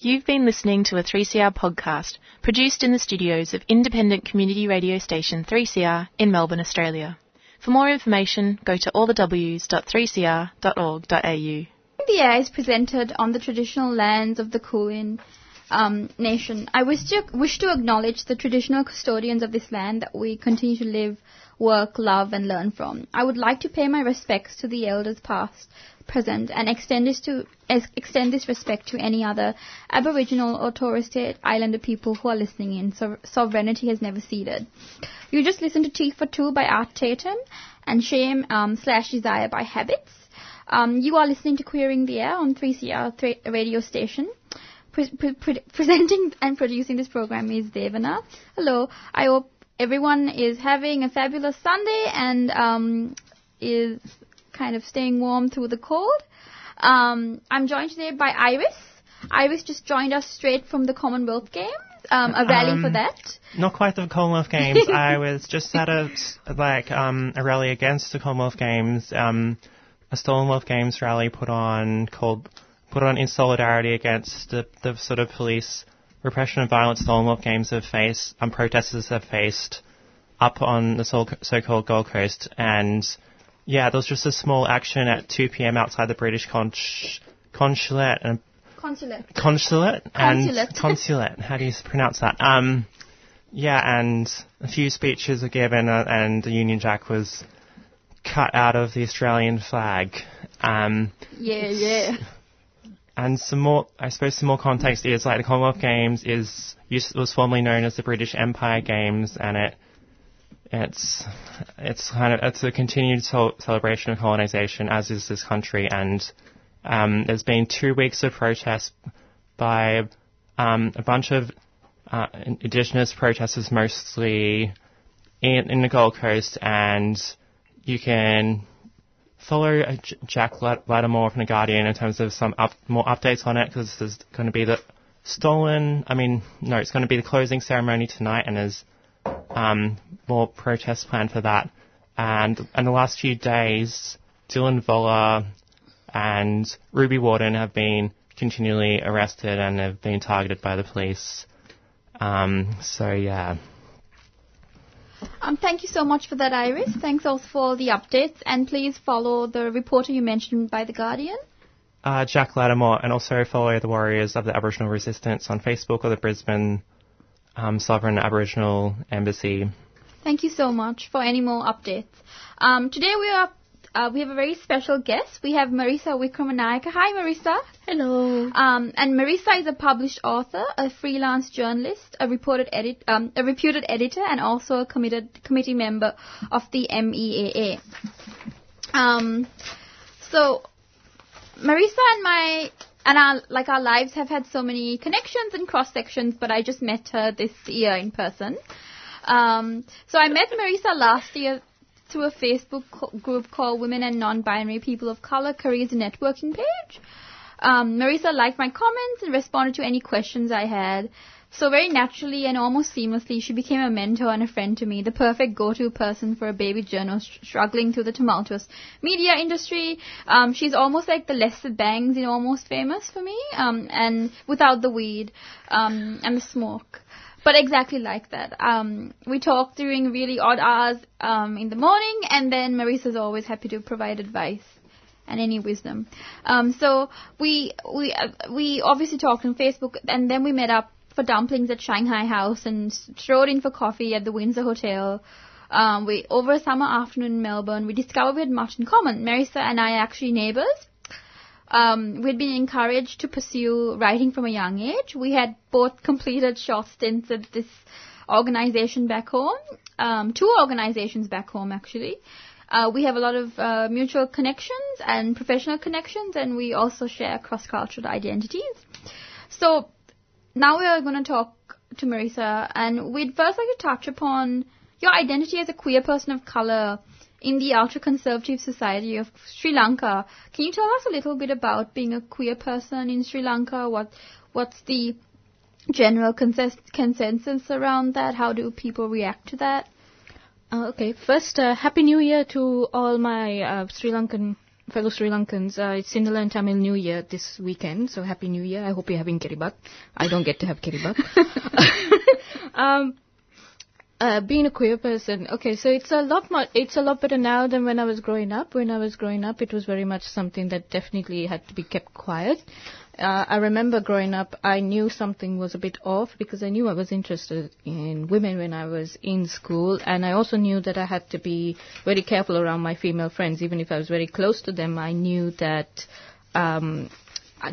You've been listening to a 3CR podcast produced in the studios of independent community radio station 3CR in Melbourne, Australia. For more information, go to allthews.3cr.org.au. The air is presented on the traditional lands of the Kulin um, nation. I wish to, wish to acknowledge the traditional custodians of this land that we continue to live, work, love, and learn from. I would like to pay my respects to the elders past, present, and extend this to extend this respect to any other Aboriginal or Torres Strait Islander people who are listening in. So sovereignty has never ceded. You just listened to Tea for Two by Art Tatum and Shame um, slash Desire by Habits. Um, you are listening to Queering the Air on 3CR th- radio station. Pre- pre- presenting and producing this program is Devana. Hello. I hope everyone is having a fabulous Sunday and um, is kind of staying warm through the cold. Um, I'm joined today by Iris. Iris just joined us straight from the Commonwealth Games. Um, a rally Um, for that. Not quite the Commonwealth Games. I was just at a like um, a rally against the Commonwealth Games, um, a Stolenwealth Games rally put on called put on in solidarity against the, the sort of police repression and violence the Stolenwealth Games have faced, um, protesters have faced up on the so- so-called Gold Coast. And yeah, there was just a small action at 2 p.m. outside the British cons- consulate and Consulate. consulate and Consulate. consulate. How do you pronounce that? Um, yeah, and a few speeches were given, uh, and the Union Jack was cut out of the Australian flag. Um, Yeah, yeah. And some more, I suppose, some more context is like the Commonwealth Games is was formerly known as the British Empire Games, and it it's it's kind of it's a continued cel- celebration of colonization, as is this country, and um, there's been two weeks of protests by um, a bunch of uh, indigenous protesters, mostly in, in the Gold Coast, and you can follow uh, Jack Lat- Latimore from the Guardian in terms of some up, more updates on it because there's going to be the stolen. I mean, no, it's going to be the closing ceremony tonight, and there's um, more protests planned for that. And in the last few days, Dylan Voller and Ruby Wharton have been continually arrested and have been targeted by the police. Um, so yeah. Um, thank you so much for that, Iris. Thanks also for the updates, and please follow the reporter you mentioned by the Guardian. uh, Jack Latimore, and also follow the Warriors of the Aboriginal Resistance on Facebook or the Brisbane um, Sovereign Aboriginal Embassy. Thank you so much for any more updates. Um, today we are uh, we have a very special guest. We have Marisa Wikramanayake. Hi, Marisa. Hello. Um, and Marisa is a published author, a freelance journalist, a reported edit, um, a reputed editor, and also a committed committee member of the MEAA. Um, so Marisa and my and our like our lives have had so many connections and cross sections, but I just met her this year in person. Um, so I met Marisa last year through a Facebook co- group called Women and Non-Binary People of Color Careers Networking page. Um, Marisa liked my comments and responded to any questions I had. So very naturally and almost seamlessly, she became a mentor and a friend to me, the perfect go-to person for a baby journalist struggling through the tumultuous media industry. Um, she's almost like the Lester Bangs in Almost Famous for me, um, and without the weed um, and the smoke. But exactly like that. Um, we talk during really odd hours um, in the morning, and then Marisa's always happy to provide advice and any wisdom. Um, so we we uh, we obviously talked on Facebook, and then we met up for dumplings at Shanghai House and strode in for coffee at the Windsor Hotel. Um, we over a summer afternoon in Melbourne, we discovered we had much in common. Marisa and I are actually neighbours. Um, we'd been encouraged to pursue writing from a young age. We had both completed short stints at this organization back home, um, two organizations back home actually. Uh, we have a lot of uh, mutual connections and professional connections, and we also share cross-cultural identities. So now we are going to talk to Marisa, and we'd first like to touch upon your identity as a queer person of color in the ultra-conservative society of Sri Lanka. Can you tell us a little bit about being a queer person in Sri Lanka? What what's the general consensus consensus around that? How do people react to that? Uh, okay, first, uh, Happy New Year to all my uh, Sri Lankan fellow Sri Lankans, uh, it's Sinhala and Tamil New Year this weekend, so Happy New Year. I hope you're having kiribat. I don't get to have kiribat. um, uh, being a queer person, okay, so it's a lot more, it's a lot better now than when I was growing up. When I was growing up, it was very much something that definitely had to be kept quiet. Uh, I remember growing up, I knew something was a bit off because I knew I was interested in women when I was in school, and I also knew that I had to be very careful around my female friends, even if I was very close to them. I knew that um,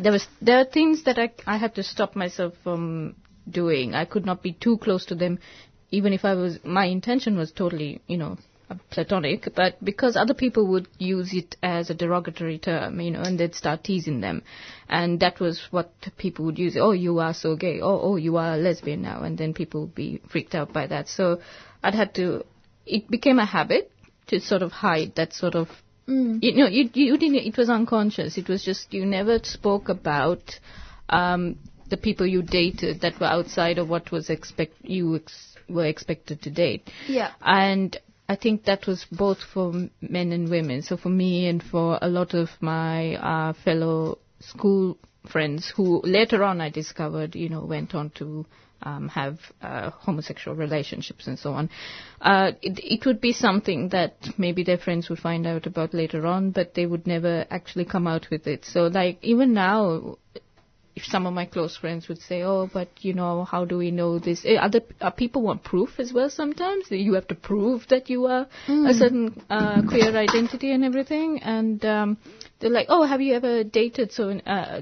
there was there are things that I I had to stop myself from doing. I could not be too close to them, even if I was my intention was totally you know platonic, but because other people would use it as a derogatory term, you know, and they'd start teasing them. And that was what people would use. Oh, you are so gay. Oh, oh, you are a lesbian now. And then people would be freaked out by that. So I'd had to, it became a habit to sort of hide that sort of, Mm. you know, you, you didn't, it was unconscious. It was just, you never spoke about, um, the people you dated that were outside of what was expect, you ex- were expected to date. Yeah. And I think that was both for men and women. So for me and for a lot of my uh, fellow school friends who later on I discovered, you know, went on to um, have uh, homosexual relationships and so on. Uh, it, it would be something that maybe their friends would find out about later on, but they would never actually come out with it. So like even now, if some of my close friends would say, "Oh, but you know, how do we know this?" Eh, Other uh, people want proof as well. Sometimes you have to prove that you are a certain uh, queer identity and everything. And um, they're like, "Oh, have you ever dated so uh,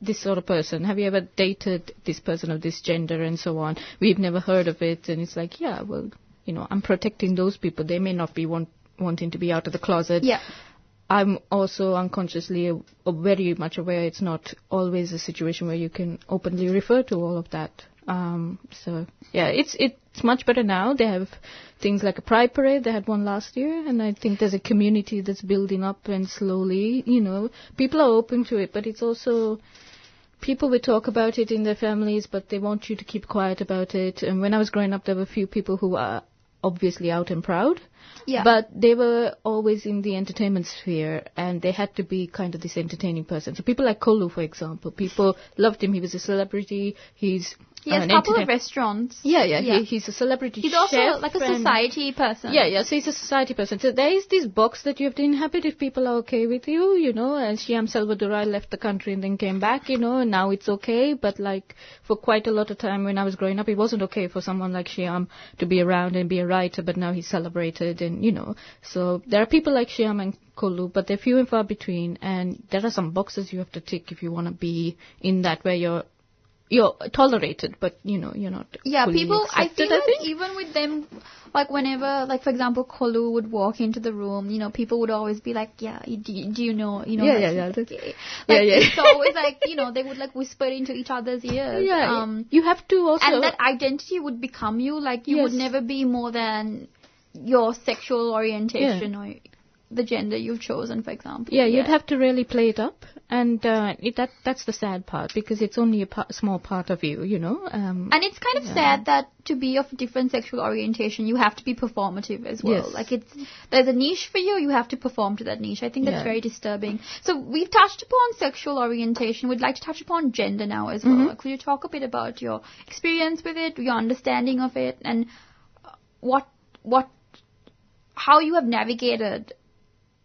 this sort of person? Have you ever dated this person of this gender and so on?" We've never heard of it, and it's like, yeah, well, you know, I'm protecting those people. They may not be want, wanting to be out of the closet. Yeah. I'm also unconsciously very much aware it's not always a situation where you can openly refer to all of that. Um, so yeah, it's it's much better now. They have things like a pride parade. They had one last year, and I think there's a community that's building up and slowly, you know, people are open to it. But it's also people would talk about it in their families, but they want you to keep quiet about it. And when I was growing up, there were a few people who are obviously out and proud. Yeah. But they were always in the entertainment sphere and they had to be kind of this entertaining person. So people like Kolu, for example, people loved him. He was a celebrity. He's He has a couple of restaurants. yeah, yeah, Yeah. He, he's a celebrity He's also like a society person. yeah, yeah. So he's a society person. So there is this box that you have to inhabit if people are okay with you, you know. And Shyam Selvadurai left the country and then came back, you know. And now it's okay. But like for quite a lot of time when I was growing up, it wasn't okay for someone like Shyam to be around and be a writer. But now he's celebrated, and you know. So there are people like Shyam and Kolu, but they're few and far between. And there are some boxes you have to tick if you want to be in that where you're. You're tolerated, but you know you're not. Yeah, people. I accepted, feel like think. even with them, like whenever, like for example, Kolu would walk into the room, you know, people would always be like, "Yeah, do you, do you know, you know, Yeah, that yeah, yeah, like that's- gay?" yeah, Like, yeah. It's always like you know they would like whisper into each other's ears. Yeah, Um, you have to also. and that identity would become you. Like you would never be more than your sexual orientation or the gender you've chosen, for example. Yeah, you'd have to really play it up, and uh, it, that that's the sad part because it's only a small part of you, you know. Um, And it's kind of sad that to be of different sexual orientation, you have to be performative as well. Yes. Like it's there's a niche for you, you have to perform to that niche. I think that's Yeah. very disturbing. So we've touched upon sexual orientation. We'd like to touch upon gender now as well. Mm-hmm. Could you talk a bit about your experience with it, your understanding of it, and what what how you have navigated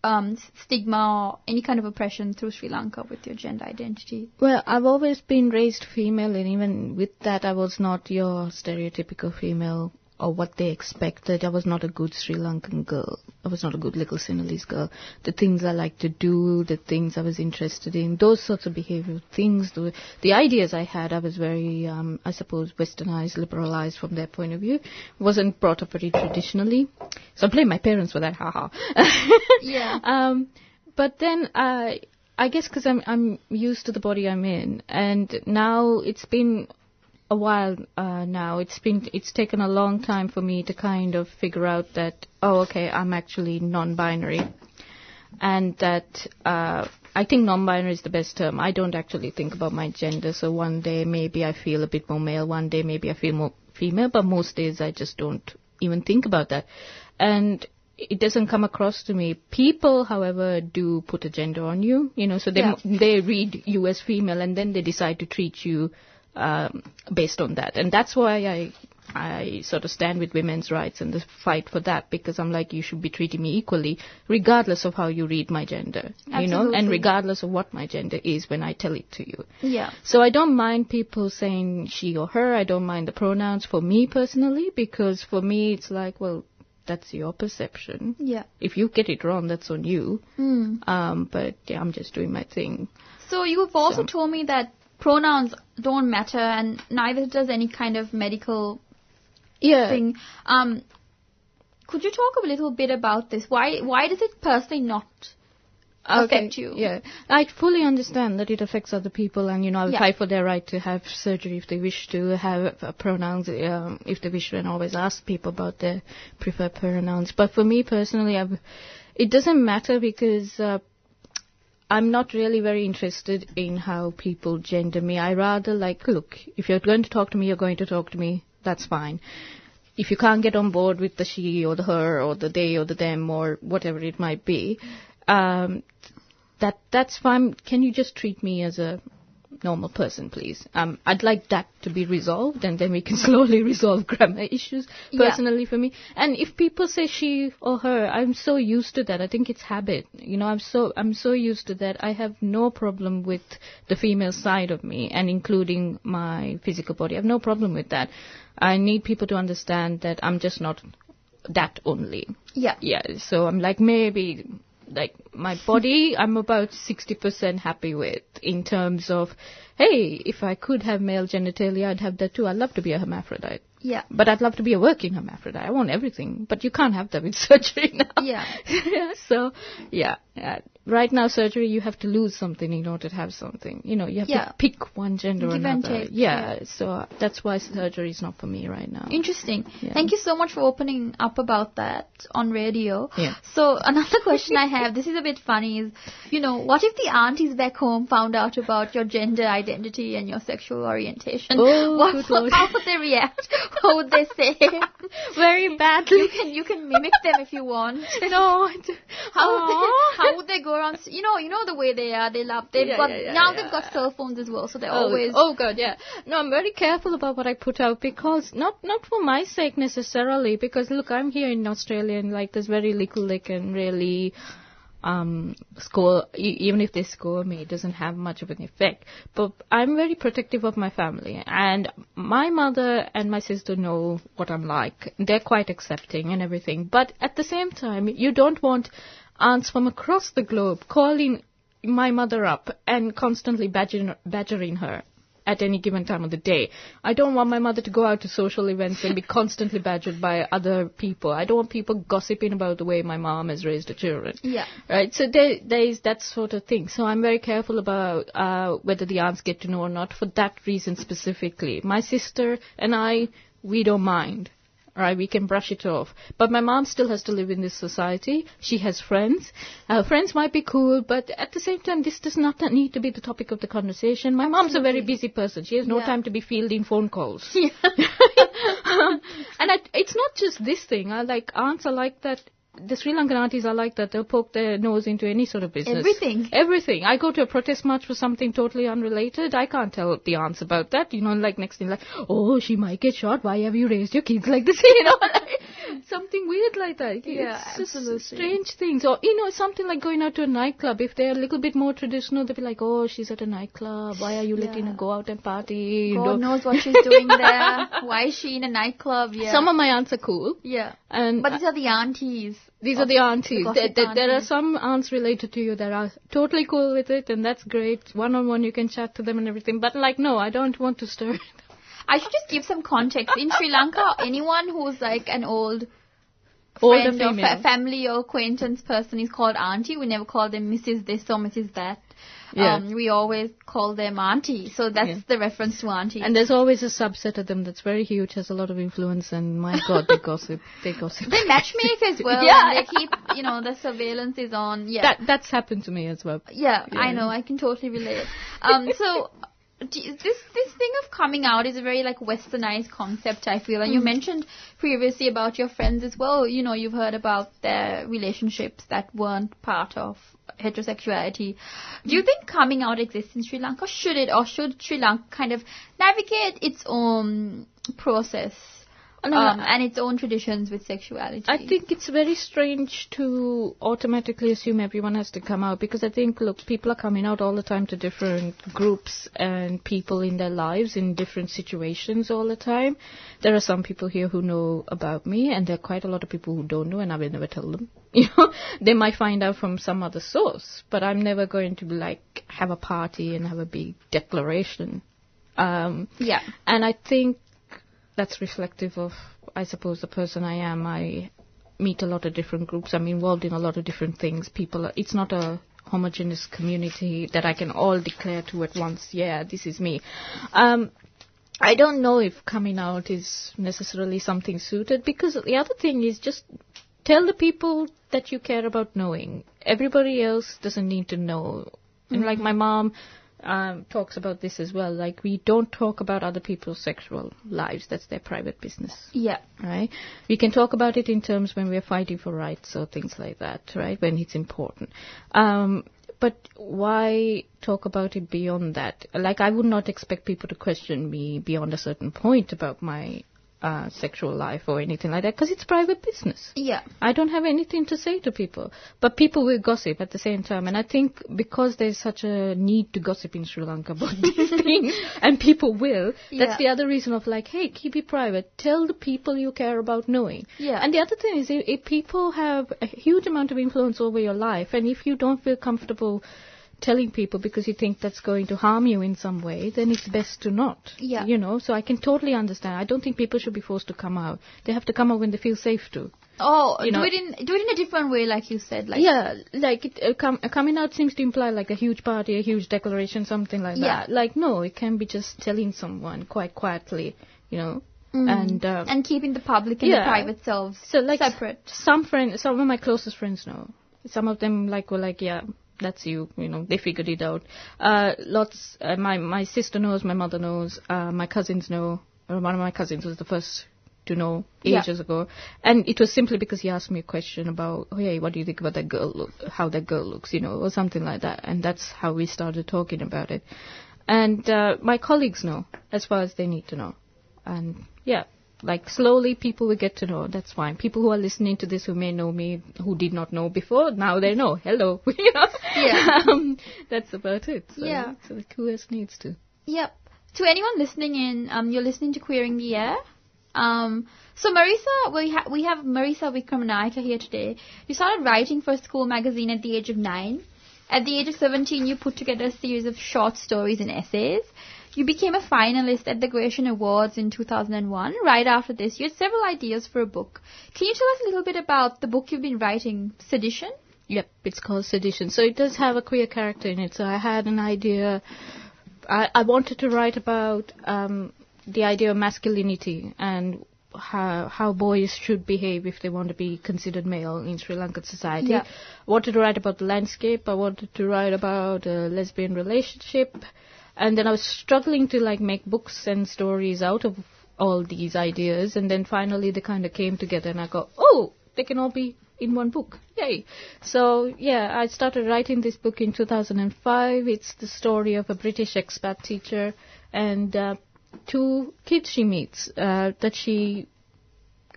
um, stigma or any kind of oppression through Sri Lanka with your gender identity? well, I've always been raised female, and even with that, I was not your stereotypical female or what they expected. I was not a good Sri Lankan girl. I was not a good little Sinhalese girl. The things I liked to do, the things I was interested in, those sorts of behavioral things, the, the ideas I had, I was very, um, I suppose, westernized, liberalized from their point of view. Wasn't brought up very traditionally. So I blame my parents for that, haha. Yeah. Um, but then I, I guess because I'm I'm used to the body I'm in, and now it's been a while uh, now. It's been it's taken a long time for me to kind of figure out that oh okay I'm actually non-binary, and that uh, I think non-binary is the best term. I don't actually think about my gender. So one day maybe I feel a bit more male, one day maybe I feel more female, but most days I just don't even think about that. And it doesn't come across to me. People, however, do put a gender on you, you know, so they Yeah. they read you as female and then they decide to treat you um, based on that, and that's why I I sort of stand with women's rights and the fight for that because I'm like you should be treating me equally regardless of how you read my gender, you know, and regardless of what my gender is when I tell it to you. Yeah. So I don't mind people saying she or her. I don't mind the pronouns for me personally because for me it's like, well, that's your perception. Yeah. If you get it wrong, that's on you. Mm. Um, but yeah, I'm just doing my thing. So you've also So- told me that pronouns don't matter and neither does any kind of medical Yeah. thing. Um, could you talk a little bit about this? Why why does it personally not affect you? Yeah, I fully understand that it affects other people, and you know, I'll Yeah. fight for their right to have surgery if they wish to have uh, pronouns, um, if they wish to, and always ask people about their preferred pronouns. But for me personally, I've, it doesn't matter because. Uh, I'm not really very interested in how people gender me. I rather like, look, if you're going to talk to me, you're going to talk to me. That's fine. If you can't get on board with the she or the her or the they or the them or whatever it might be, um, that that's fine. Can you just treat me as a normal person, please? Um, I'd like that to be resolved, and then we can slowly resolve grammar issues. Yeah. Personally, for me, and if people say she or her, I'm so used to that. I think it's habit. You know, I'm so I'm so used to that. I have no problem with the female side of me, and including my physical body. I have no problem with that. I need people to understand that I'm just not that only Yeah. yeah so i'm like maybe like my body i'm about 60% happy with in terms of hey if i could have male genitalia i'd have that too. I'd love to be a hermaphrodite. Yeah. but i'd love to be a working hermaphrodite. I want everything. But you can't have that with surgery now. Yeah. so yeah. Uh, right now surgery you have to lose something in order to have something you know you have Yeah. to pick one gender or Give and another take, yeah, so uh, that's why surgery is not for me right now Interesting. Yeah. Thank you so much for opening up about that on radio. Yeah. So another question I have, this is a bit funny, is you know, what if the aunties back home found out about your gender identity and your sexual orientation? Oh, what, good lord. how would they react? What would they say? very badly you can you can mimic them if you want. no How would, they, how would they go You know, you know the way they are. They love. They've Yeah, got yeah, yeah, now. They've got cell phones as well, so they're Oh, always. oh god, yeah. No, I'm very careful about what I put out because not not for my sake necessarily. Because look, I'm here in Australia and like there's very little they can really um score. E- even if they score me, it doesn't have much of an effect. But I'm very protective of my family, and my mother and my sister know what I'm like. They're quite accepting and everything. But at the same time, you don't want aunts from across the globe calling my mother up and constantly badgering, badgering her at any given time of the day. I don't want my mother to go out to social events and be constantly badgered by other people. I don't want people gossiping about the way my mom has raised her children. Yeah. Right, so there, there is that sort of thing. So I'm very careful about uh, whether the aunts get to know or not for that reason specifically. My sister and I, we don't mind. Right, we can brush it off. But my mom still has to live in this society. She has friends. Her friends might be cool, but at the same time, this does not need to be the topic of the conversation. My mom's a very busy person. She has no Yeah. time to be fielding phone calls. Yeah. and I, it's not just this thing. I like aunts are like that. The Sri Lankan aunties are like that. They'll poke their nose into any sort of business. Everything. Everything. I go to a protest march for something totally unrelated. I can't tell the aunts about that. You know, like next thing, like, oh, she might get shot. Why have you raised your kids like this? You know, like, something weird like that. Yeah, it's just strange things. Or you know, something like going out to a nightclub. If they're a little bit more traditional, they'll be like, oh, she's at a nightclub. Why are you letting Yeah. her go out and party? You God know? knows what she's doing there. Why is she in a nightclub? Yeah. Some of my aunts are cool. yeah. And But these are the aunties. These are the aunties. gossip There, there, there are some aunts related to you that are totally cool with it, and that's great. One on one, you can chat to them and everything. But like, no, I don't want to stir. I should just give some context. In Sri Lanka, anyone who's like an old Older friend or fa- family or acquaintance person is called auntie. We never call them Mrs. this or Mrs. that. Yeah. Um, we always call them auntie. So that's Yeah. the reference to auntie. And there's always a subset of them that's very huge, has a lot of influence, and my God, they gossip. They gossip. they matchmake as well. Yeah. And they keep, you know, the surveillance is on. Yeah. That that's happened to me as well. Yeah, Yeah. I know. I can totally relate. Um, so this this thing of coming out is a very like westernized concept. I feel, and you mm. mentioned previously about your friends as well. You know, you've heard about their relationships that weren't part of heterosexuality. Do you mm. think coming out exists in Sri Lanka? Should it, or should Sri Lanka kind of navigate its own process No, um, and its own traditions with sexuality? I think it's very strange to automatically assume everyone has to come out because I think, look, people are coming out all the time to different groups and people in their lives in different situations all the time. There are some people here who know about me, and there are quite a lot of people who don't know, and I will never tell them. You know, they might find out from some other source, but I'm never going to like have a party and have a big declaration. Um, yeah. and I think that's reflective of, I suppose, the person I am. I meet a lot of different groups. I'm involved in a lot of different things. People, are, it's not a homogeneous community that I can all declare to at once. Yeah, this is me. Um, I don't know if coming out is necessarily something suited because the other thing is just tell the people that you care about knowing. Everybody else doesn't need to know. And like my mom um, talks about this as well. Like we don't talk about other people's sexual lives. That's their private business, Yeah. right? We can talk about it in terms when we're fighting for rights or things like that, right? When it's important. Um, but why talk about it beyond that? Like I would not expect people to question me beyond a certain point about my uh, sexual life or anything like that because it's private business. Yeah. I don't have anything to say to people. But people will gossip at the same time. And I think because there's such a need to gossip in Sri Lanka about these things, and people will, Yeah. that's the other reason of like, hey, keep it private. Tell the people you care about knowing. Yeah. And the other thing is, if, if people have a huge amount of influence over your life, and if you don't feel comfortable telling people because you think that's going to harm you in some way, then it's best to not. Yeah. You know, so I can totally understand. I don't think people should be forced to come out. They have to come out when they feel safe to. Oh, You do know- it in do it in a different way, like you said. Like yeah, like it, uh, com- uh, coming out seems to imply like a huge party, a huge declaration, something like that. Yeah. that. Like no, it can be just telling someone quite quietly, you know. Mm. And uh, and keeping the public and Yeah. the private selves so like s- separate. Some friends, some of my closest friends know. Some of them like were like, yeah, that's you. You know, they figured it out. Uh, lots. Uh, my my sister knows. My mother knows. Uh, my cousins know. Uh, one of my cousins was the first to know Yeah. ages ago, and it was simply because he asked me a question about, oh, hey, what do you think about that girl? Look, how that girl looks, you know, or something like that, and that's how we started talking about it. And uh, my colleagues know as far as they need to know, and yeah, like slowly people will get to know. That's fine. People who are listening to this who may know me, who did not know before, now they know. Hello, you know. Yeah. um, that's about it. So, Yeah. So who else needs to? Yep. To anyone listening in, um, you're listening to Queering the Air. Um, so Marisa, we, ha- we have Marisa Wikramanayake here today. You started writing for a school magazine at the age of nine. At the age of 17, you put together a series of short stories and essays. You became a finalist at the Gratiaen Awards in 2001. Right after this, you had several ideas for a book. Can you tell us a little bit about the book you've been writing, Sedition? Yep, it's called Sedition. So it does have a queer character in it. So I had an idea. I, I wanted to write about um, the idea of masculinity and how how boys should behave if they want to be considered male in Sri Lankan society. Yeah. I wanted to write about the landscape. I wanted to write about a lesbian relationship, and then I was struggling to like make books and stories out of all these ideas, and then finally they kind of came together, and I go, oh, they can all be in one book. Yay. So, yeah, I started writing this book in 2005. It's the story of a British expat teacher and uh, two kids she meets uh, that she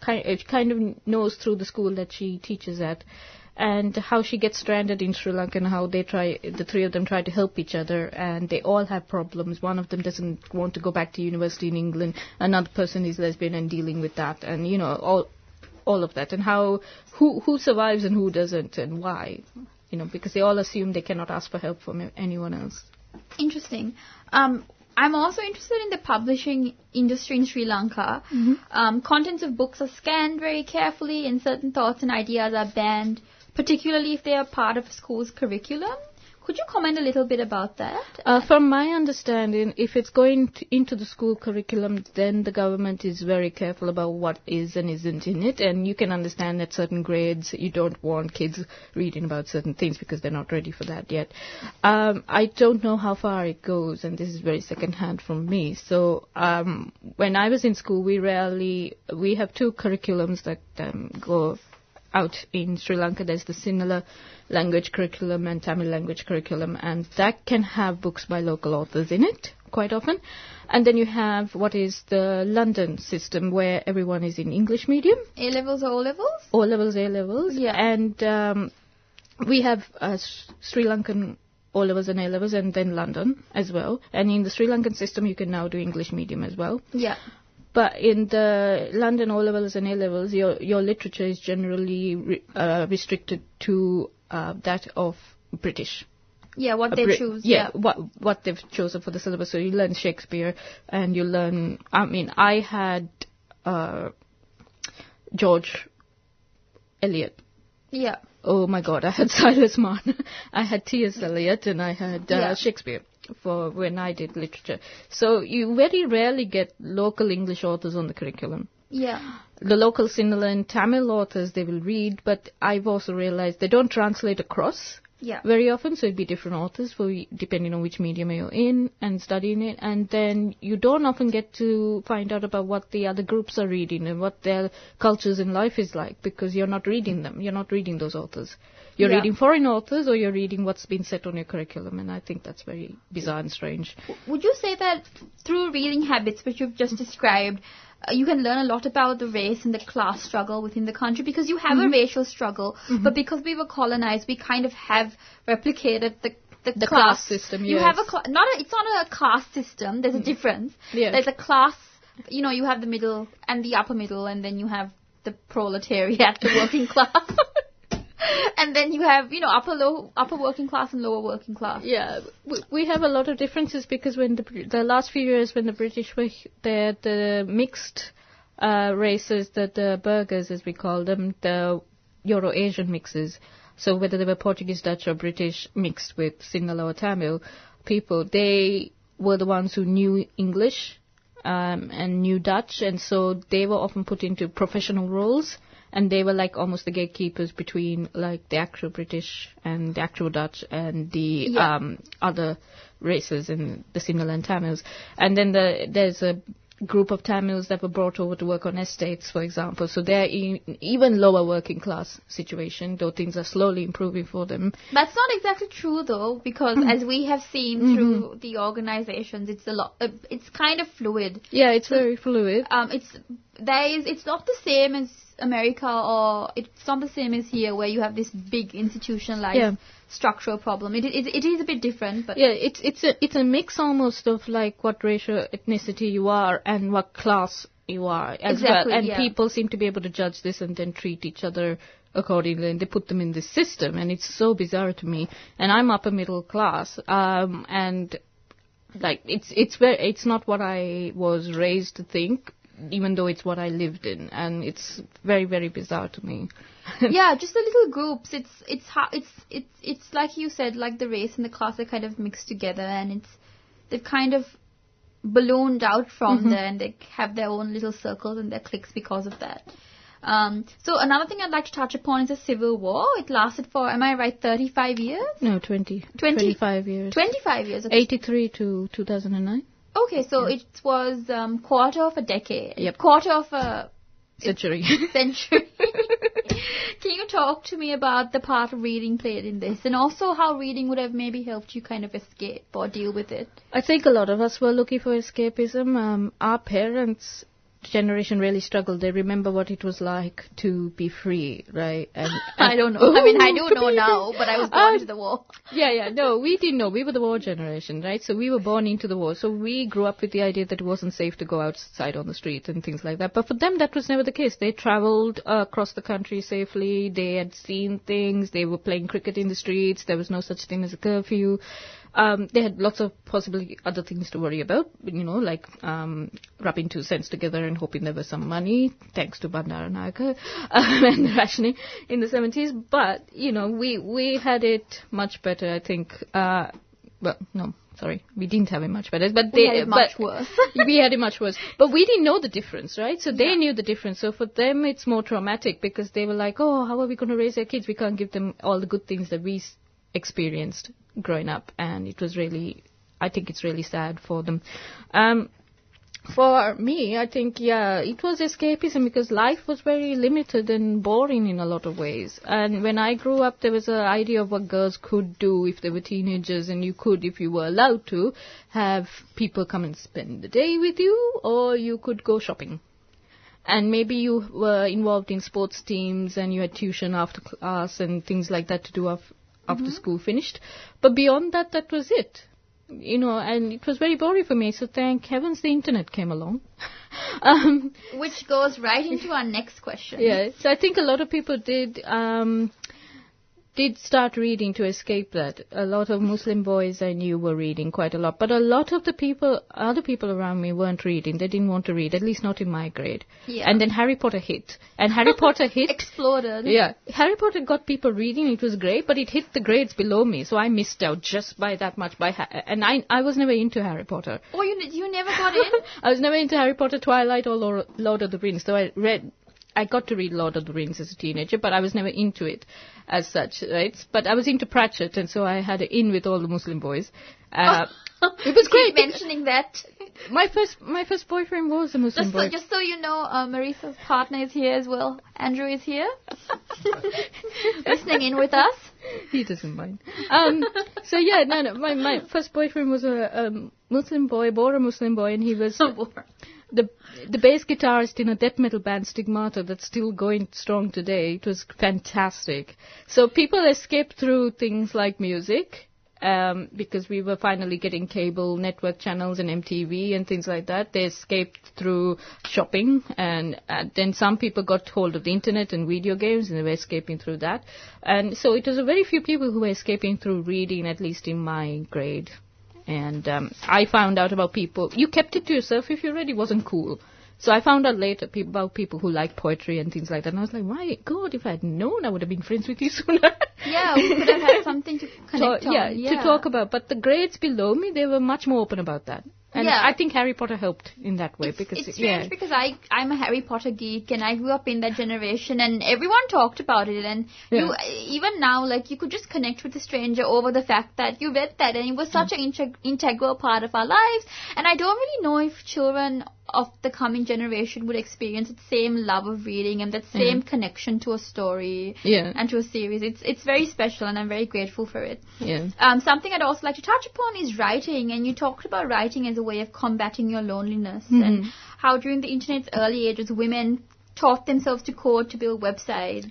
kind, uh, kind of knows through the school that she teaches at. And how she gets stranded in Sri Lanka and how they try, the three of them try to help each other and they all have problems. One of them doesn't want to go back to university in England. Another person is lesbian and dealing with that. And, you know, all, all of that and how who who survives and who doesn't and why you know because they all assume they cannot ask for help from anyone else Interesting. Um, I'm also interested in the publishing industry in Sri Lanka. Um, contents of books are scanned very carefully, and certain thoughts and ideas are banned, particularly if they are part of a school's curriculum. Could you comment a little bit about that? Uh, from my understanding, if it's going to, into the school curriculum, then the government is very careful about what is and isn't in it. And you can understand at certain grades, you don't want kids reading about certain things because they're not ready for that yet. Um, I don't know how far it goes, and this is very secondhand from me. So um, when I was in school, we rarely we have two curriculums that um, go out in Sri Lanka. There's the Sinhala language curriculum and Tamil language curriculum, and that can have books by local authors in it quite often. And then you have what is the London system, where everyone is in English medium, A levels or O levels? O levels, A levels, Yeah. and um, we have uh, Sri Lankan O levels and A levels, and then London as well. And in the Sri Lankan system, you can now do English medium as well. Yeah. But in the London O levels and A levels, your your literature is generally re- uh, restricted to uh, that of British. Yeah, what they Brit- choose. Yeah, what what they've chosen for the syllabus. So you learn Shakespeare, and you learn. I mean, I had uh, George Eliot. Yeah. Oh my God, I had Silas Marner, I had T.S. Eliot, and I had uh, Yeah. Shakespeare for when I did literature. So you very rarely get local English authors on the curriculum. Yeah. The local Sinhala and Tamil authors they will read, but I've also realized they don't translate across Yeah. very often, so it'd be different authors for depending on which medium you're in and studying it, and then you don't often get to find out about what the other groups are reading and what their cultures in life is like because you're not reading them. You're not reading those authors. You're Yeah. reading foreign authors or you're reading what's been set on your curriculum, and I think that's very bizarre and strange. Would you say that through reading habits, which you've just described, uh, you can learn a lot about the race and the class struggle within the country because you have Mm-hmm. a racial struggle, but because we were colonized, we kind of have replicated the the, The class system, You have a cla- not a, it's not a caste system. There's a difference. Yeah. There's a class. You know, you have the middle and the upper middle, and then you have the proletariat, the working class. And then you have, you know, upper low, upper working class and lower working class. Yeah, we, we have a lot of differences because when the the last few years when the British were there, the mixed uh, races, the the Burghers as we call them, the Euro Asian mixes. So whether they were Portuguese, Dutch, or British mixed with Sinhala or Tamil people, they were the ones who knew English um, and knew Dutch, and so they were often put into professional roles, and they were like almost the gatekeepers between like the actual British and the actual Dutch and the Yeah. um, other races in the Sinhala and Tamils. And then the, there's a group of Tamils that were brought over to work on estates, for example. So they're in even lower working class situation, though things are slowly improving for them. That's not exactly true though, because Mm. as we have seen Mm-hmm. through the organizations, it's a lot. Uh, it's kind of fluid. Yeah, it's very fluid. Um, it's there is. It's not the same as America, or it's not the same as here, where you have this big institutionalized Yeah. structural problem. It, it it is a bit different, but Yeah, it's it's a it's a mix almost of like what racial ethnicity you are and what class you are as Exactly, well. And yeah. people seem to be able to judge this and then treat each other accordingly, and they put them in this system, and it's so bizarre to me. And I'm upper middle class, um, and like it's it's very it's not what I was raised to think. Even though it's what I lived in, and it's very, very bizarre to me. yeah, just the little groups. It's it's how it's it's it's like you said, like the race and the class are kind of mixed together, and it's they've kind of ballooned out from Mm-hmm. there, and they have their own little circles and their cliques because of that. Um, so another thing I'd like to touch upon is the Civil War. It lasted for, am I right, 35 years? No, 20, 20 25 years. 25 years. Okay, 83 to 2009 okay so it was um, quarter of a decade. Yep. Quarter of a century. century. Can you talk to me about the part of reading played in this, and also how reading would have maybe helped you kind of escape or deal with it? I think a lot of us were looking for escapism. Um, our parents' generation really struggled. They remember what it was like to be free, right? And, I don't know. I mean, I do know now, but I was born Um, into the war. Yeah, yeah. No, we didn't know. We were the war generation, right? So we were born into the war. So we grew up with the idea that it wasn't safe to go outside on the street and things like that. But for them, that was never the case. They traveled uh, across the country safely. They had seen things. They were playing cricket in the streets. There was no such thing as a curfew. Um, they had lots of possibly other things to worry about, you know, like um, rubbing two cents together and hoping there was some money, thanks to Bandaranaike um, and the rationing in the 70s. But, you know, we, we had it much better, I think. Uh, well, no, sorry, we didn't have it much better, but We they had it much but worse. we had it much worse. But we didn't know the difference, right? So they knew the difference. So for them, it's more traumatic because they were like, "Oh, how are we going to raise our kids? We can't give them all the good things that we experienced growing up." And it was really, I think it's really sad for them. Um, for me, I think, yeah, it was escapism because life was very limited and boring in a lot of ways. And when I grew up, there was an idea of what girls could do if they were teenagers, and you could, if you were allowed to, have people come and spend the day with you, or you could go shopping. And maybe you were involved in sports teams and you had tuition after class and things like that to do af- after school finished. But beyond that, that was it you know, and it was very boring for me. So thank heavens the internet came along. um, Which goes right into our next question. yeah, so I think a lot of people did um, did start reading to escape that. A lot of Muslim boys I knew were reading quite a lot, but a lot of the people, other people around me, weren't reading. They didn't want to read, at least not in my grade. Yeah. And then Harry Potter hit, and Harry Potter hit. Exploded. Yeah, Harry Potter got people reading. It was great, but it hit the grades below me, so I missed out just by that much. By ha- and I I was never into Harry Potter. Oh, you you never got in? I was never into Harry Potter, Twilight, or Lord, Lord of the Rings. Though I read, I got to read Lord of the Rings as a teenager, but I was never into it as such, right? But I was into Pratchett, and so I had it in with all the Muslim boys. Uh, it was great. mentioning that. My first my first boyfriend was a Muslim Just boy. so, just so you know, uh, Marisa's partner is here as well. Andrew is here, listening in with us. he doesn't mind. Um, so yeah, no, no. My my first boyfriend was a um, Muslim boy, Bohra Muslim boy, and he was the the bass guitarist in a death metal band Stigmata that's still going strong today. It was fantastic. So people escaped through things like music. Um, because we were finally getting cable network channels and MTV and things like that. They escaped through shopping, and uh, then some people got hold of the internet and video games, and they were escaping through that. And so it was a very few people who were escaping through reading, at least in my grade. And um, I found out about people. You kept it to yourself if you read it wasn't cool. So I found out later pe- about people who like poetry and things like that. And I was like, my God, if I had known, I would have been friends with you sooner. Yeah, we could have had something to connect So, yeah, on. to talk about. But the grades below me, they were much more open about that. And Yeah. I think Harry Potter helped in that way It's, because it's strange yeah, because I I'm a Harry Potter geek and I grew up in that generation and everyone talked about it and you even now like you could just connect with a stranger over the fact that you read that and it was such mm. an integ- integral part of our lives. And I don't really know if children of the coming generation would experience that same love of reading and that same connection to a story Yeah. and to a series. It's it's very special and I'm very grateful for it. yeah. Um, something I'd also like to touch upon is writing, and you talked about writing as a way of combating your loneliness, and how during the internet's early ages, women taught themselves to code to build websites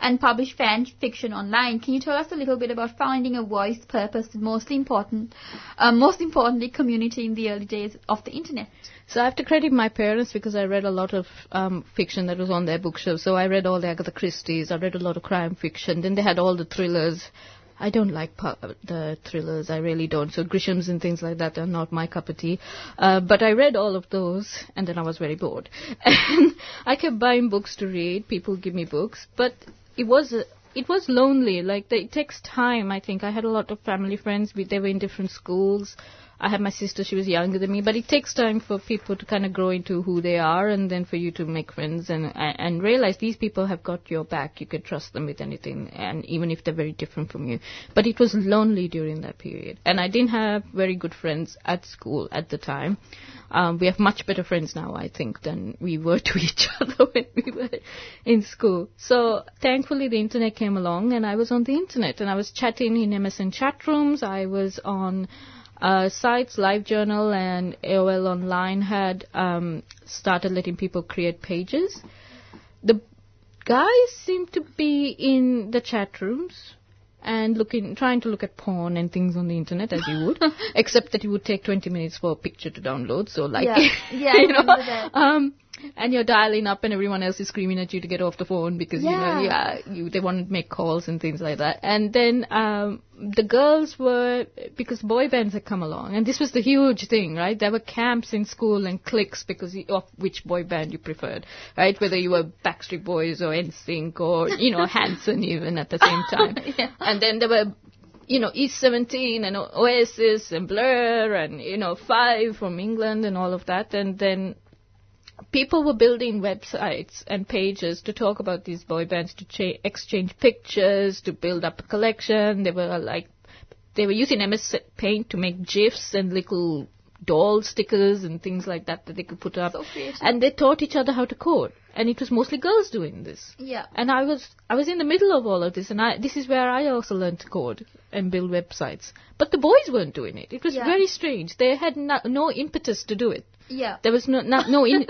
and publish fan fiction online. Can you tell us a little bit about finding a voice, purpose, and mostly important, um, most importantly, community in the early days of the internet? So I have to credit my parents because I read a lot of um, fiction that was on their bookshelf. So I read all the Agatha Christie's. I read a lot of crime fiction. Then they had all the thrillers. I don't like pu- the thrillers. I really don't. So Grisham's and things like that are not my cup of tea. Uh, but I read all of those, and then I was very bored. And I kept buying books to read. People give me books, but it was. Uh, it was lonely. Like the, it takes time. I think I had a lot of family friends. We, they were in different schools. I had my sister, she was younger than me, but it takes time for people to kind of grow into who they are and then for you to make friends and, and realize these people have got your back. You can trust them with anything and even if they're very different from you. But it was lonely during that period. And I didn't have very good friends at school at the time. Um, we have much better friends now, I think, than we were to each other when we were in school. So thankfully the internet came along and I was on the internet and I was chatting in MSN chat rooms. I was on uh, sites, LiveJournal and AOL Online had um, started letting people create pages. The guys seemed to be in the chat rooms and looking, trying to look at porn and things on the internet as you would, except that it would take 20 minutes for a picture to download. So like, Yeah, yeah, I you know, um, and you're dialing up, and everyone else is screaming at you to get off the phone because you know, Yeah. yeah, you they want to make calls and things like that. And then um, the girls were because boy bands had come along, and this was the huge thing, right? There were camps in school and cliques because of which boy band you preferred, right? Whether you were Backstreet Boys or NSYNC or you know Hanson even at the same time. Yeah. And then there were you know, East 17 and Oasis and Blur and, you know, Five from England and all of that. And then people were building websites and pages to talk about these boy bands, to cha- exchange pictures, to build up a collection. They were like, they were using MS Paint to make GIFs and little doll stickers and things like that that they could put up. So and they taught each other how to code. And it was mostly girls doing this. Yeah. And I was I was in the middle of all of this, and I this is where I also learned to code and build websites. But the boys weren't doing it. It was Yeah. very strange. They had no, no impetus to do it. Yeah. There was no no, no in,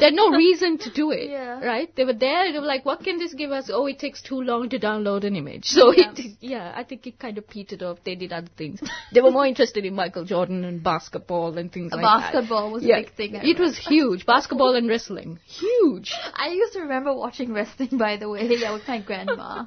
they had no reason to do it. Yeah. Right? They were there. They were like, what can this give us? Oh, it takes too long to download an image. So Yeah. it yeah, I think it kind of petered off. They did other things. they were more interested in Michael Jordan and basketball and things like that. Basketball was a big thing, I It was huge. Basketball and wrestling, huge. I used to remember watching wrestling, by the way. Yeah, with my grandma.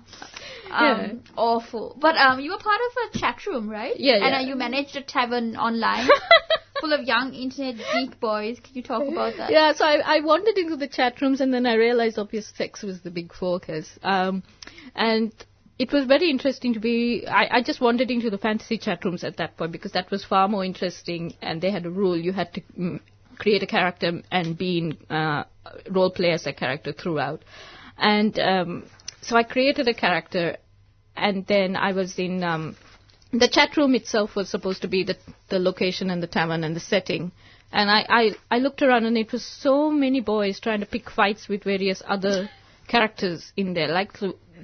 Yeah. Um, awful. But um, you were part of a chat room, right? Yeah, And yeah. uh, you managed a tavern online full of young internet geek boys. Can you talk about that? Yeah, so I, I wandered into the chat rooms and then I realized obvious sex was the big focus. Um, and it was very interesting to be, I, I just wandered into the fantasy chat rooms at that point because that was far more interesting and they had a rule you had to mm, create a character and be in, uh, role play as a character throughout. And, um, so I created a character and then I was in, um, the chat room itself was supposed to be the, the location and the tavern and the setting. And I, I, I looked around and it was so many boys trying to pick fights with various other characters in there. Like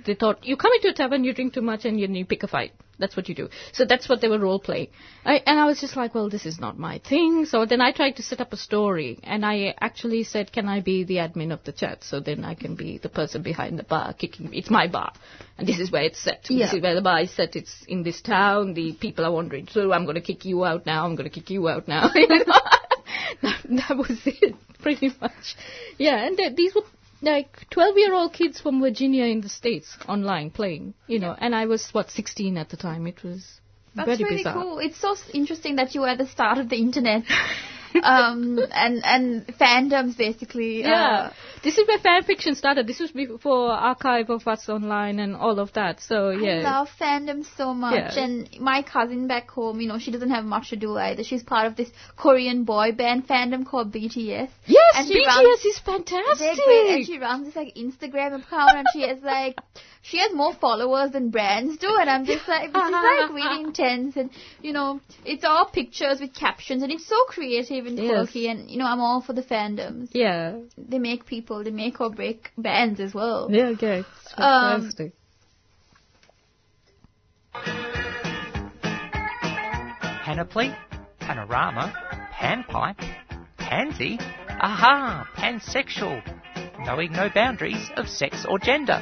they thought, you come into a tavern, you drink too much, and you, you pick a fight. That's what you do. So that's what they were role playing. I, and I was just like, well, this is not my thing. So then I tried to set up a story, and I actually said, can I be the admin of the chat? So then I can be the person behind the bar kicking. It's my bar, and this is where it's set. Yeah. This is where the bar is set. It's in this town. The people are wandering through. I'm going to kick you out now. I'm going to kick you out now. That, that was it, pretty much. Yeah, and th- these were like 12 year old kids from Virginia in the States online playing, you know, and I was, what, 16 at the time. It was That's very really bizarre. cool. It's so interesting that you were at the start of the internet. um, and and fandoms basically. Yeah, Uh, this is where fan fiction started. This was before archive of us online and all of that. So yeah, I love fandom so much. Yeah. And my cousin back home, you know, she doesn't have much to do either. She's part of this Korean boy band fandom called BTS. yes, and BTS runs- is They're fantastic. great, and she runs this like Instagram account, and she has like she has more followers than brands do, and I'm just like this is like really intense, and you know it's all pictures with captions, and it's so creative and Yes. quirky, and you know I'm all for the fandoms. yeah, They make people, they make or break bands as well. yeah, yeah, it's Um, fantastic. panoply, panorama, panpipe, pansy, aha, pansexual, knowing no boundaries of sex or gender.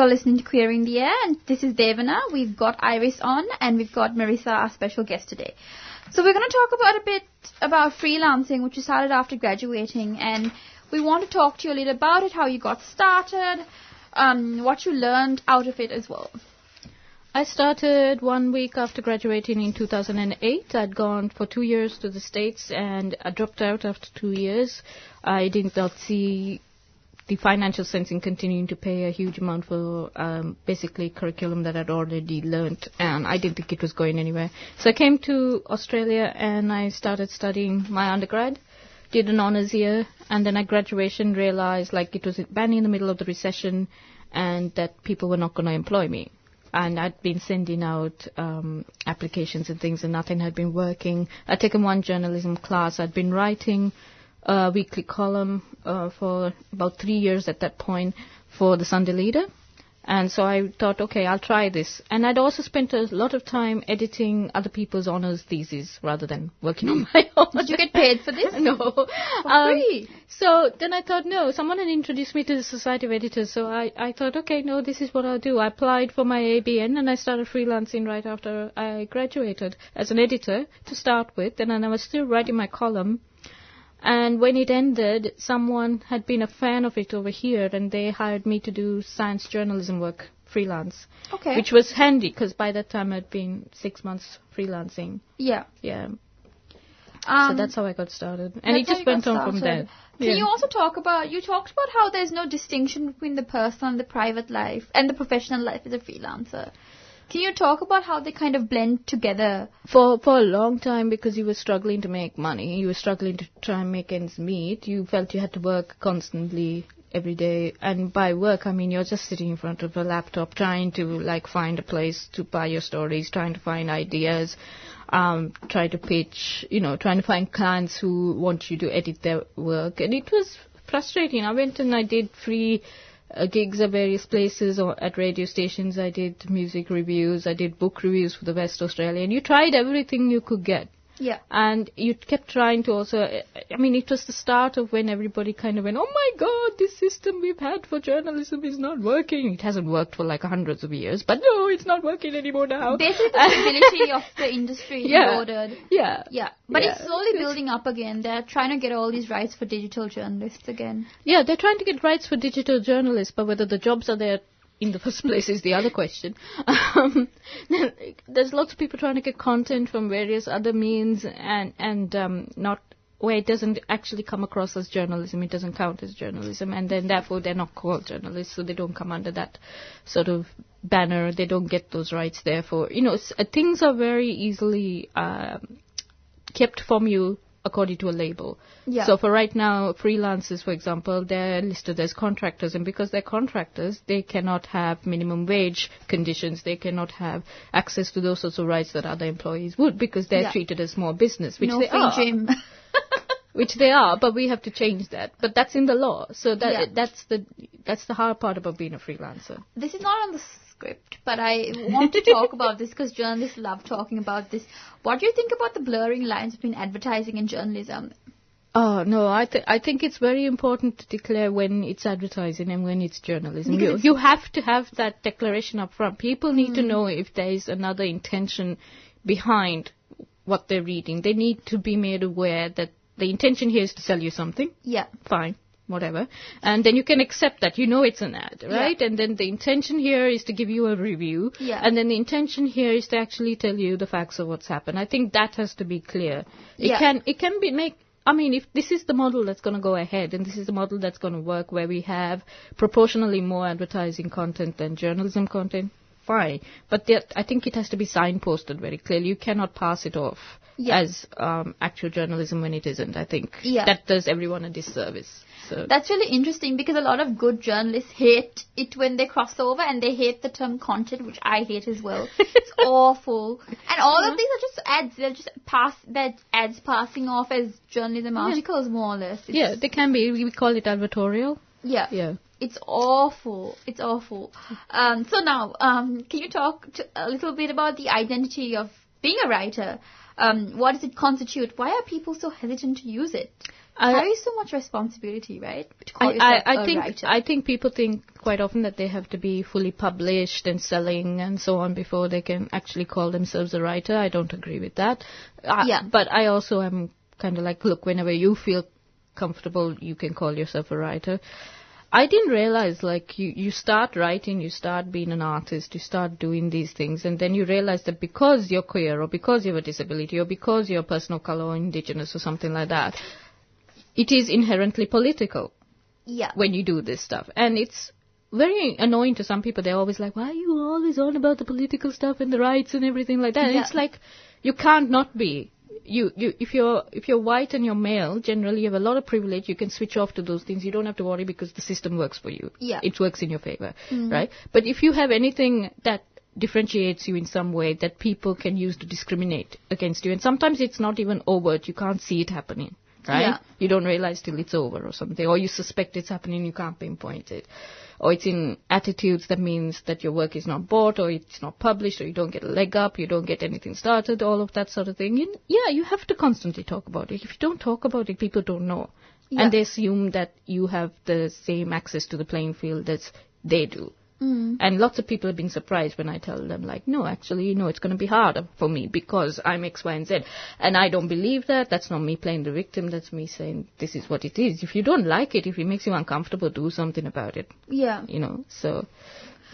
You're listening to Queering the Air, and this is Devana. We've got Iris on, and we've got Marisa, our special guest today. So we're going to talk about a bit about freelancing, which you started after graduating, and we want to talk to you a little about it, how you got started, um, what you learned out of it as well. I started one week after graduating in 2008. I'd gone for two years to the States and I dropped out after two years. I did not see the financial sense in continuing to pay a huge amount for um, basically curriculum that I'd already learnt and I didn't think it was going anywhere. So I came to Australia and I started studying my undergrad did an honors year, and then at graduation realized like it was bang in the middle of the recession, and that people were not going to employ me. and I'd been sending out um, applications and things, and nothing had been working. I'd taken one journalism class. I'd been writing a weekly column uh, for about three years at that point for the Sunday Leader. And so I thought, okay, I'll try this. And I'd also spent a lot of time editing other people's honors theses rather than working on my own. Did you get paid for this? no. Um, free. so then I thought, no, someone had introduced me to the Society of Editors. So I, I thought, okay, no, this is what I'll do. I applied for my ABN and I started freelancing right after I graduated as an editor to start with. And then I was still writing my column. And when it ended, someone had been a fan of it over here, and they hired me to do science journalism work freelance, Okay. which was handy because by that time I'd been six months freelancing. yeah. Yeah, Um, so that's how I got started, and it just went on from there. Can you also talk about you talked about how there's no distinction between the personal and the private life and the professional life as a freelancer. Can you talk about how they kind of blend together? for for a long time because you were struggling to make money, you were struggling to try and make ends meet. You felt you had to work constantly every day, and by work I mean you're just sitting in front of a laptop trying to like find a place to buy your stories, trying to find ideas, um, try to pitch, you know, trying to find clients who want you to edit their work, and it was frustrating. I went and I did free uh, gigs at various places or at radio stations. I did music reviews. I did book reviews for the West Australia. And you tried everything you could get. Yeah. And you kept trying to also, I mean, it was the start of when everybody kind of went, oh my god, this system we've had for journalism is not working. It hasn't worked for like hundreds of years, but no, it's not working anymore now. Basically, the stability of the industry Yeah. eroded. Yeah. Yeah, but Yeah. it's slowly building up again. They're trying to get all these rights for digital journalists again. Yeah, they're trying to get rights for digital journalists, but whether the jobs are there in the first place is the other question. Um, there's lots of people trying to get content from various other means, and and um, not where it doesn't actually come across as journalism, it doesn't count as journalism, and then therefore they're not called journalists, so they don't come under that sort of banner. They don't get those rights. Therefore, you know, uh, things are very easily um, kept from you according to a label. Yeah. So for right now, freelancers, for example, they're listed as contractors, and because they're contractors, they cannot have minimum wage conditions. They cannot have access to those sorts of rights that other employees would, because they're Yeah. treated as small business, which no they are. gym. Which they are, but we have to change that. But that's in the law, so that Yeah. that's the that's the hard part about being a freelancer. this is not on the script, but I want to talk about this because journalists love talking about this. What do you think about the blurring lines between advertising and journalism? Oh no, I th- I think it's very important to declare when it's advertising and when it's journalism. Because You, it's- you have to have that declaration up front. People need Hmm. to know if there is another intention behind what they're reading. They need to be made aware that the intention here is to sell you something. Yeah. Fine, whatever. And then you can accept that. You know it's an ad, right? And then the intention here is to give you a review. Yeah. And then the intention here is to actually tell you the facts of what's happened. I think that has to be clear. It Yeah. can it can be make I mean, if this is the model that's going to go ahead, and this is the model that's going to work, where we have proportionally more advertising content than journalism content, fine. But there, I think it has to be signposted very clearly. You cannot pass it off Yeah. as um, actual journalism when it isn't. I think Yeah. that does everyone a disservice. So That's really interesting because a lot of good journalists hate it when they cross over and they hate the term content, which I hate as well. It's awful. And all of these are just ads. They're just pass that ads passing off as journalism articles, more or less. It's, yeah, they can be. We call it advertorial. yeah. Yeah. It's awful. It's awful. Um, so now, um, can you talk to, a little bit about the identity of being a writer? Um, what does it constitute? Why are people so hesitant to use it? I- Carry so much responsibility, right? I, I, I think writer. I think people think quite often that they have to be fully published and selling and so on before they can actually call themselves a writer. I don't agree with that. Uh, Yeah. But I also am kind of like, look, whenever you feel comfortable, you can call yourself a writer. I didn't realize like you, you start writing, you start being an artist, you start doing these things, and then you realize that because you're queer or because you have a disability or because you're a person of color or indigenous or something like that, it is inherently political yeah. when you do this stuff. And it's very annoying to some people. They're always like, why are you always on about the political stuff and the rights and everything like that? And Yeah. it's like, you can't not be. You, you, if you're, if you're white and you're male, generally you have a lot of privilege. You can switch off to those things. You don't have to worry because the system works for you. Yeah. It works in your favor, mm-hmm. right? But if you have anything that differentiates you in some way that people can use to discriminate against you. And sometimes it's not even overt. You can't see it happening. Right? Yeah. You don't realize till it's over or something. Or you suspect it's happening, you can't pinpoint it. Or it's in attitudes that means that your work is not bought or it's not published or you don't get a leg up, you don't get anything started, all of that sort of thing. And yeah, you have to constantly talk about it. If you don't talk about it, people don't know. Yeah. And they assume that you have the same access to the playing field as they do. Mm. And lots of people have been surprised when I tell them, like, no, actually, you know, it's going to be harder for me because I'm X, Y, and Z. And I don't believe that. That's not me playing the victim. That's me saying, this is what it is. If you don't like it, if it makes you uncomfortable, do something about it, Yeah. you know. So,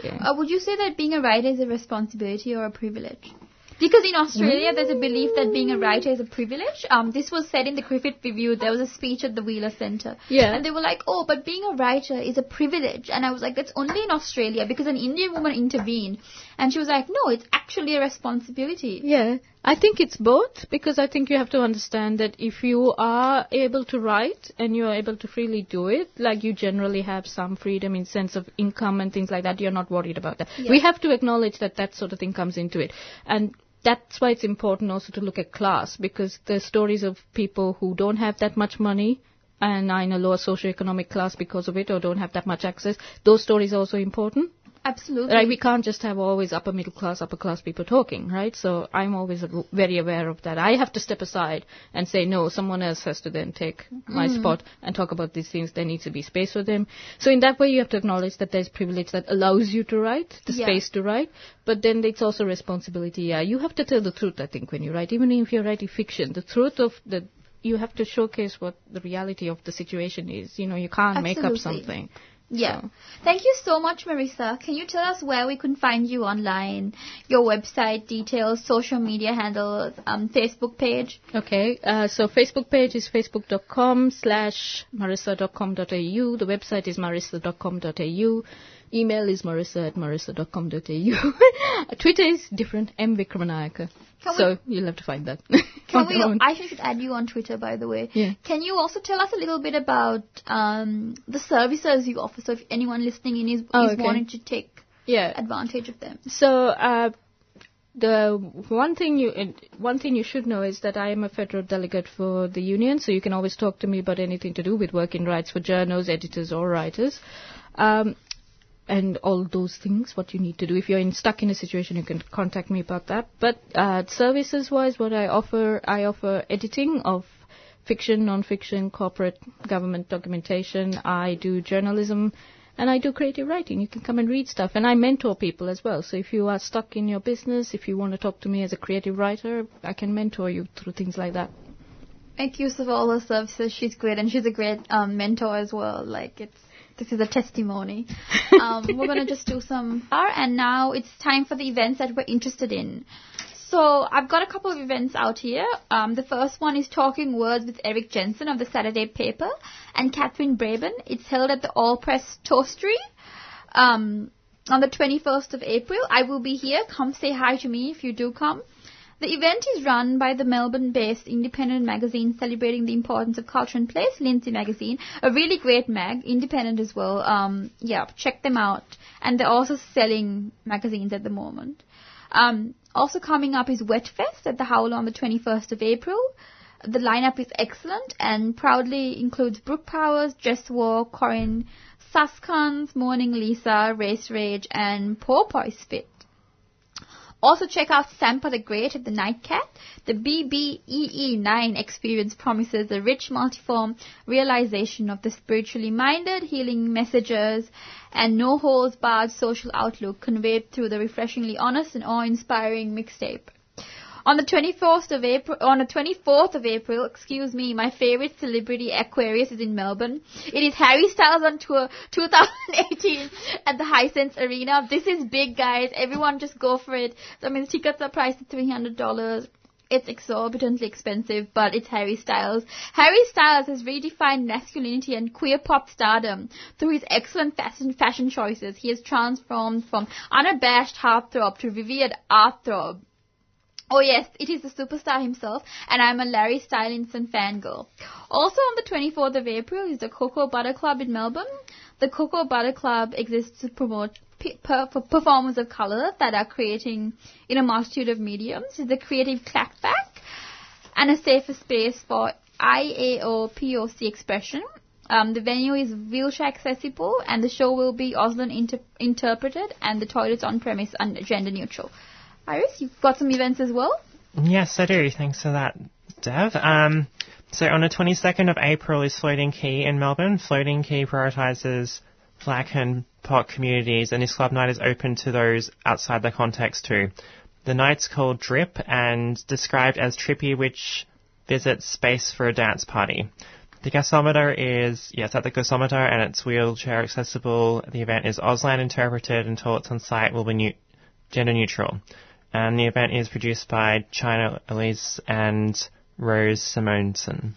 yeah. Uh, would you say that being a writer is a responsibility or a privilege? Because in Australia, there's a belief that being a writer is a privilege. Um, this was said in the Griffith Review. There was a speech at the Wheeler Centre. Yeah. And they were like, oh, but being a writer is a privilege. And I was like, that's only in Australia because an Indian woman intervened. And she was like, no, it's actually a responsibility. Yeah, I think it's both because I think you have to understand that if you are able to write and you are able to freely do it, like you generally have some freedom in sense of income and things like that, you're not worried about that. Yeah. We have to acknowledge that that sort of thing comes into it. And that's why it's important also to look at class because the stories of people who don't have that much money and are in a lower socioeconomic class because of it or don't have that much access, those stories are also important. Absolutely. Right, we can't just have always upper middle class, upper class people talking, right? So I'm always very aware of that. I have to step aside and say, no, someone else has to then take my mm-hmm. spot and talk about these things. There needs to be space for them. So in that way, you have to acknowledge that there's privilege that allows you to write, the Yeah. space to write, but then it's also responsibility. Yeah, you have to tell the truth, I think, when you write, even if you're writing fiction, the truth of the you have to showcase what the reality of the situation is. You know, you can't make up something. Yeah. So- Thank you so much, Marisa. Can you tell us where we can find you online, your website details, social media handles, um, Facebook page? Okay, uh, so Facebook page is facebook.com slash marisa.com.au. The website is marisa.com.au. Email is marisa at marisa.com.au. Twitter is different, M. Wikramanayake. Can we- So you'll have to find that. Can we? own. I should add you on Twitter, by the way. Yeah. Can you also tell us a little bit about um, the services you offer? So if anyone listening in is, Oh, is okay. wanting to take yeah. advantage of them. So uh, the one thing you uh, one thing you should know is that I am a federal delegate for the union, so you can always talk to me about anything to do with working rights for journals, editors, or writers. Um, and all those things, what you need to do. If you're in, stuck in a situation, you can contact me about that. But uh, services-wise, what I offer, I offer editing of fiction, non-fiction, corporate, government documentation. I do journalism, and I do creative writing. You can come and read stuff, and I mentor people as well. So if you are stuck in your business, if you want to talk to me as a creative writer, I can mentor you through things like that. Make use of all her services. She's great, and she's a great um, mentor as well. Like it's this is a testimony. um, we're gonna just do some, R, and now it's time for the events that we're interested in. So I've got a couple of events out here. Um, the first one is Talking Words with Erik Jensen of the Saturday Paper and Catherine Braben. It's held at the Allpress Roastery. Um, on the 21st of April, I will be here. Come say hi to me if you do come. The event is run by the Melbourne-based independent magazine celebrating the importance of culture and place, Lindsay Magazine, a really great mag, independent as well. Um, yeah, check them out. And they're also selling magazines at the moment. Um, also coming up is Wetfest at the Howl on the 21st of April. The lineup is excellent and proudly includes Brooke Powers, Jess War, Corinne, Saskans, Moaning Lisa, Race Rage, and Porpoise Spit. Also check out Sampa the Great at the Nightcat. The BBEE9 experience promises a rich multiform realization of the spiritually minded, healing messages, and no holds barred social outlook conveyed through the refreshingly honest and awe-inspiring mixtape. On the 24th of April, on the 24th of April, excuse me, my favorite celebrity Aquarius is in Melbourne. It is Harry Styles on tour 2018 at the Hisense Arena. This is big, guys. Everyone just go for it. So, I mean, tickets are priced at $300. It's exorbitantly expensive, but it's Harry Styles. Harry Styles has redefined masculinity and queer pop stardom through his excellent fashion fashion choices. He has transformed from unabashed heartthrob to revered heartthrob. Oh yes, it is the superstar himself, and I'm a Larry Stylinson fangirl. Also on the 24th of April is the Cocoa Butter Club in Melbourne. The Cocoa Butter Club exists to promote for performers of color that are creating in a multitude of mediums. It's the creative clapback and a safer space for IAO POC expression. Um, the venue is wheelchair accessible and the show will be Auslan inter- interpreted and the toilets on premise and gender neutral. Iris, you've got some events as well? Yes, I do. Thanks for that, Dev. Um, so on the 22nd of April is Floating Key in Melbourne. Floating Key prioritises black and POC communities, and this club night is open to those outside the context too. The night's called Drip and described as trippy, which visits space for a dance party. The gasometer is, yes, at the gasometer and it's wheelchair accessible. The event is Auslan interpreted and toilets on site will be new, gender neutral. And the event is produced by China Elise and Rose Simonson.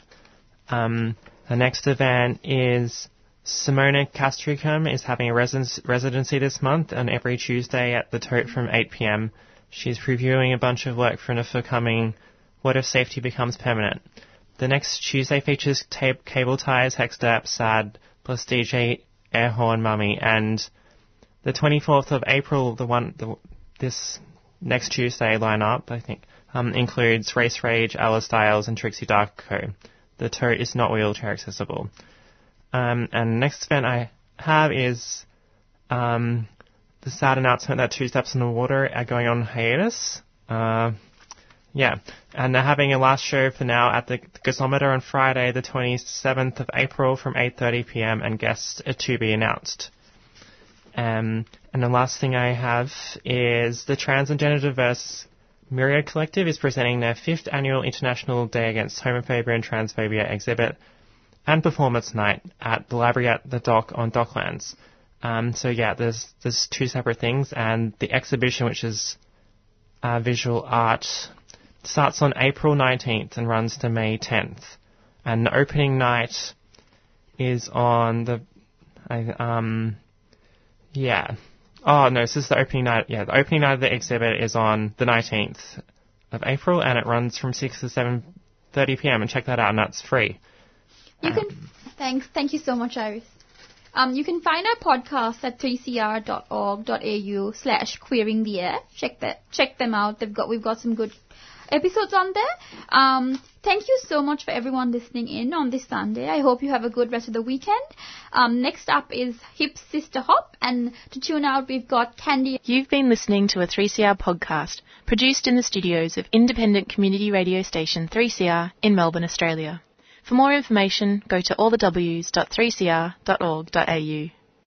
Um, the next event is Simona Castricum is having a residency this month on every Tuesday at the Tote from 8pm. She's previewing a bunch of work for the forthcoming What If Safety Becomes Permanent. The next Tuesday features tape, cable ties, Hexdap, Sad, plus DJ Airhorn Mummy, and the 24th of April, the one, the, this next Tuesday lineup, I think, um, includes Race Rage, Alice Styles, and Trixie Darko. The tote is not wheelchair accessible. Um, and next event I have is um, the sad announcement that Two Steps in the Water are going on hiatus. Uh, yeah, and they're having a last show for now at the Gasometer on Friday, the 27th of April from 8:30 p.m. and guests are to be announced. Um, and the last thing I have is the Trans and Gender Diverse Myriad Collective is presenting their fifth annual International Day Against Homophobia and Transphobia exhibit and performance night at the library at the dock on Docklands. Um, so yeah, there's there's two separate things, and the exhibition, which is uh, visual art, starts on April 19th and runs to May 10th, and the opening night is on the, I, um, yeah. Oh no, this is the opening night. Yeah, the opening night of the exhibit is on the 19th of April, and it runs from 6 to 7:30 p.m. And check that out, and that's free. You can, thanks, thank you so much, Iris. Um, you can find our podcast at 3cr.org.au slash queering the air. Check that, check them out. They've got, we've got some good episodes on there. Um, thank you so much for everyone listening in on this Sunday. I hope you have a good rest of the weekend. Um, next up is Hip Sister Hop, and to tune out, we've got Candy. You've been listening to a 3CR podcast produced in the studios of independent community radio station 3CR in Melbourne, Australia. For more information, go to allthews.3cr.org.au.